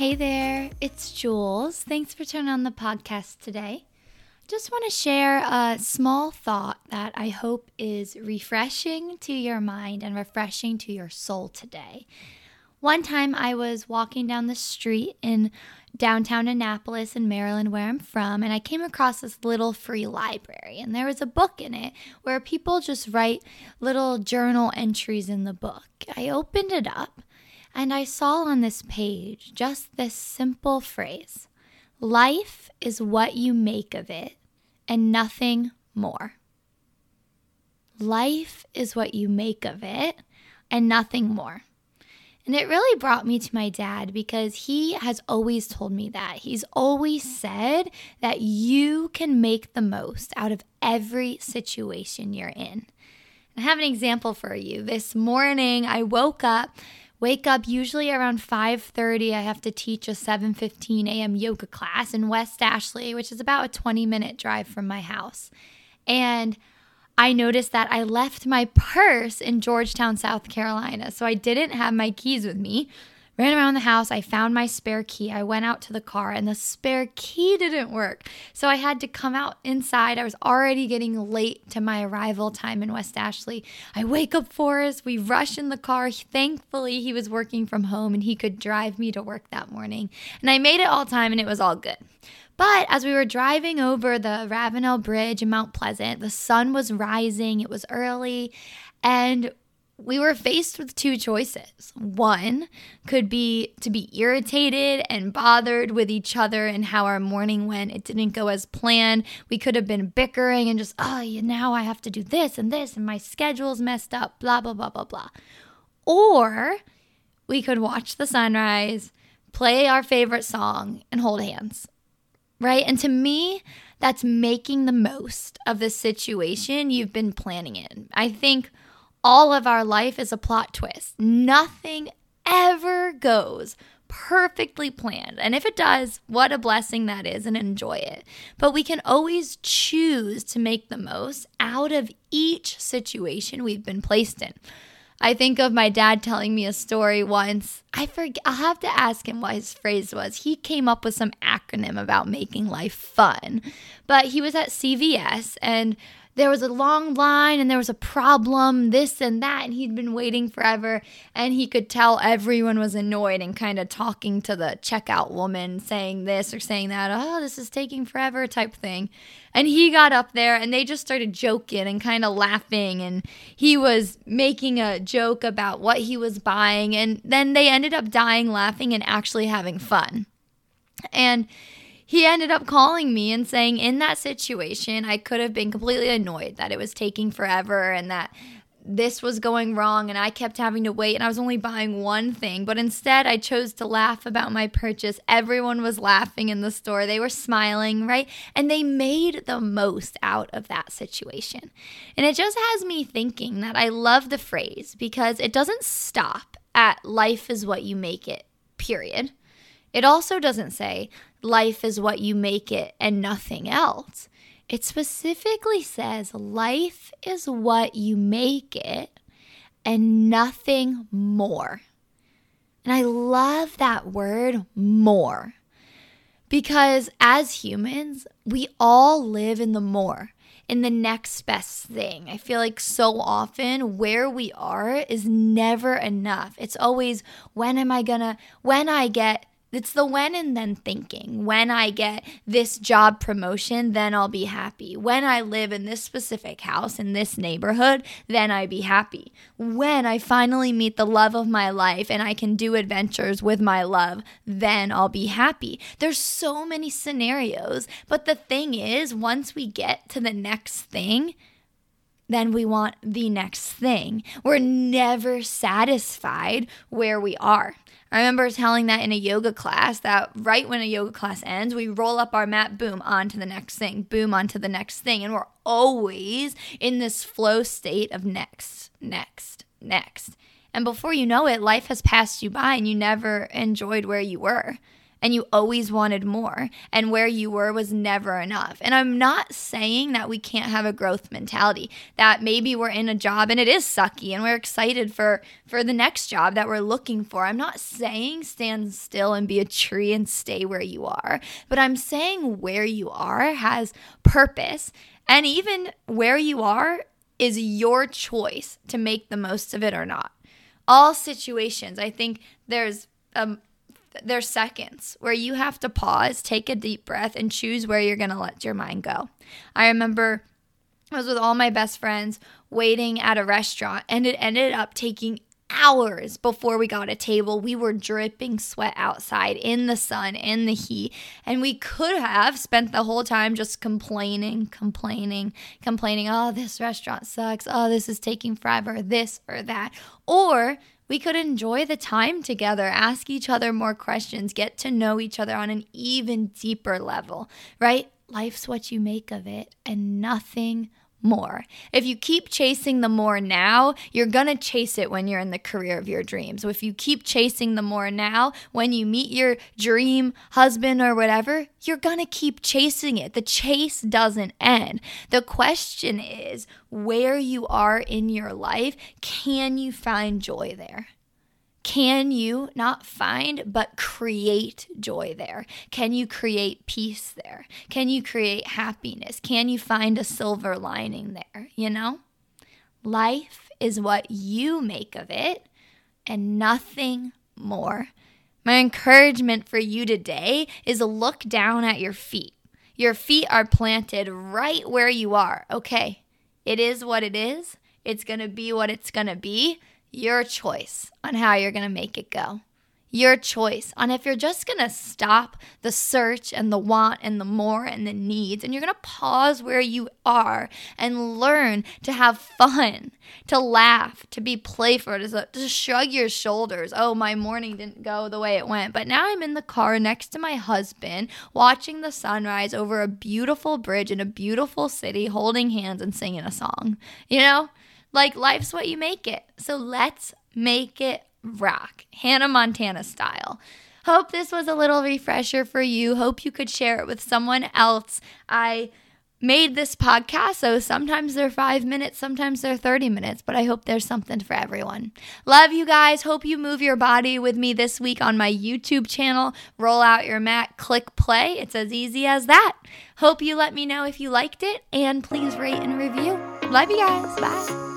Hey there, it's Juls. Thanks for turning on the podcast today. Just want to share a small thought that I hope is refreshing to your mind and refreshing to your soul today. One time I was walking down the street in downtown Annapolis in Maryland, where I'm from, and I came across this little free library. And there was a book in it where people just write little journal entries in the book. I opened it up and I saw on this page just this simple phrase Life is what you make of it, and nothing more. Life is what you make of it, and nothing more. And it really brought me to my dad because he has always told me that. He's always said that you can make the most out of every situation you're in. I have an example for you. This morning I woke up wake up usually around 5.30 i have to teach a 7.15 a.m yoga class in west ashley which is about a 20 minute drive from my house. And i noticed that i left my purse in georgetown south carolina so i didn't have my keys with me ran around the house. I found my spare key. I went out to the car and the spare key didn't work. So I had to come out inside. I was already getting late to my arrival time in West Ashley. I wake up Forrest. We rush in the car. Thankfully, he was working from home and he could drive me to work that morning. And I made it all time and it was all good. But as we were driving over the Ravenel Bridge in Mount Pleasant, the sun was rising. It was early. And we were faced with two choices. One could be to be irritated and bothered with each other and how our morning went. It didn't go as planned. We could have been bickering and just, oh, now I have to do this and this, and my schedule's messed up, blah, blah, blah, blah, blah. Or we could watch the sunrise, play our favorite song, and hold hands, right? And to me, that's making the most of the situation you've been planning in. I think all of our life is a plot twist. Nothing ever goes perfectly planned. And if it does, what a blessing that is and enjoy it. But we can always choose to make the most out of each situation we've been placed in. I think of my dad telling me a story once. I forget, I'll have to ask him what his phrase was. He came up with some acronym about making life fun. But he was at CVS and there was a long line and there was a problem, this and that, and he'd been waiting forever. And he could tell everyone was annoyed and kind of talking to the checkout woman, saying this or saying that, oh, this is taking forever, type thing. And he got up there and they just started joking and kind of laughing. And he was making a joke about what he was buying. And then they ended up dying laughing and actually having fun. And he ended up calling me and saying, in that situation, I could have been completely annoyed that it was taking forever and that this was going wrong and I kept having to wait and I was only buying one thing. But instead, I chose to laugh about my purchase. Everyone was laughing in the store. They were smiling, right? And they made the most out of that situation. And it just has me thinking that I love the phrase because it doesn't stop at life is what you make it, period. It also doesn't say life is what you make it and nothing else. It specifically says life is what you make it and nothing more. And I love that word more because as humans, we all live in the more, in the next best thing. I feel like so often where we are is never enough. It's always when am I gonna, when I get it's the when and then thinking. When I get this job promotion, then I'll be happy. When I live in this specific house in this neighborhood, then I be happy. When I finally meet the love of my life and I can do adventures with my love, then I'll be happy. There's so many scenarios, but the thing is, once we get to the next thing, then we want the next thing. We're never satisfied where we are. I remember telling that in a yoga class that right when a yoga class ends, we roll up our mat, boom, on to the next thing, boom, onto the next thing. And we're always in this flow state of next, next, next. And before you know it, life has passed you by and you never enjoyed where you were. And you always wanted more and where you were was never enough. And I'm not saying that we can't have a growth mentality that maybe we're in a job and it is sucky and we're excited for for the next job that we're looking for. I'm not saying stand still and be a tree and stay where you are, but I'm saying where you are has purpose and even where you are is your choice to make the most of it or not. All situations, I think there's um, there's seconds where you have to pause, take a deep breath, and choose where you're going to let your mind go. I remember I was with all my best friends waiting at a restaurant, and it ended up taking hours before we got a table. We were dripping sweat outside in the sun, in the heat, and we could have spent the whole time just complaining, complaining, complaining. Oh, this restaurant sucks. Oh, this is taking forever, this or that. Or we could enjoy the time together, ask each other more questions, get to know each other on an even deeper level, right? Life's what you make of it and nothing more. If you keep chasing the more now, you're going to chase it when you're in the career of your dreams. So if you keep chasing the more now, when you meet your dream husband or whatever, you're going to keep chasing it. The chase doesn't end. The question is where you are in your life, can you find joy there? Can you not find, but create joy there? Can you create peace there? Can you create happiness? Can you find a silver lining there? You know? Life is what you make of it and nothing more. My encouragement for you today is look down at your feet. Your feet are planted right where you are. Okay, it is what it is. It's going to be what it's going to be your choice on how you're going to make it go. Your choice on if you're just going to stop the search and the want and the more and the needs, and you're going to pause where you are and learn to have fun, to laugh, to be playful, to, to shrug your shoulders. Oh, my morning didn't go the way it went, but now I'm in the car next to my husband, watching the sunrise over a beautiful bridge in a beautiful city, holding hands and singing a song. You know? Like life's what you make it. So let's make it rock, Hannah Montana style. Hope this was a little refresher for you. Hope you could share it with someone else. I made this podcast, so sometimes they're five minutes, sometimes they're 30 minutes, but I hope there's something for everyone. Love you guys. Hope you move your body with me this week on my YouTube channel. Roll out your mat, click play. It's as easy as that. Hope you let me know if you liked it, and please rate and review. Love you guys. Bye.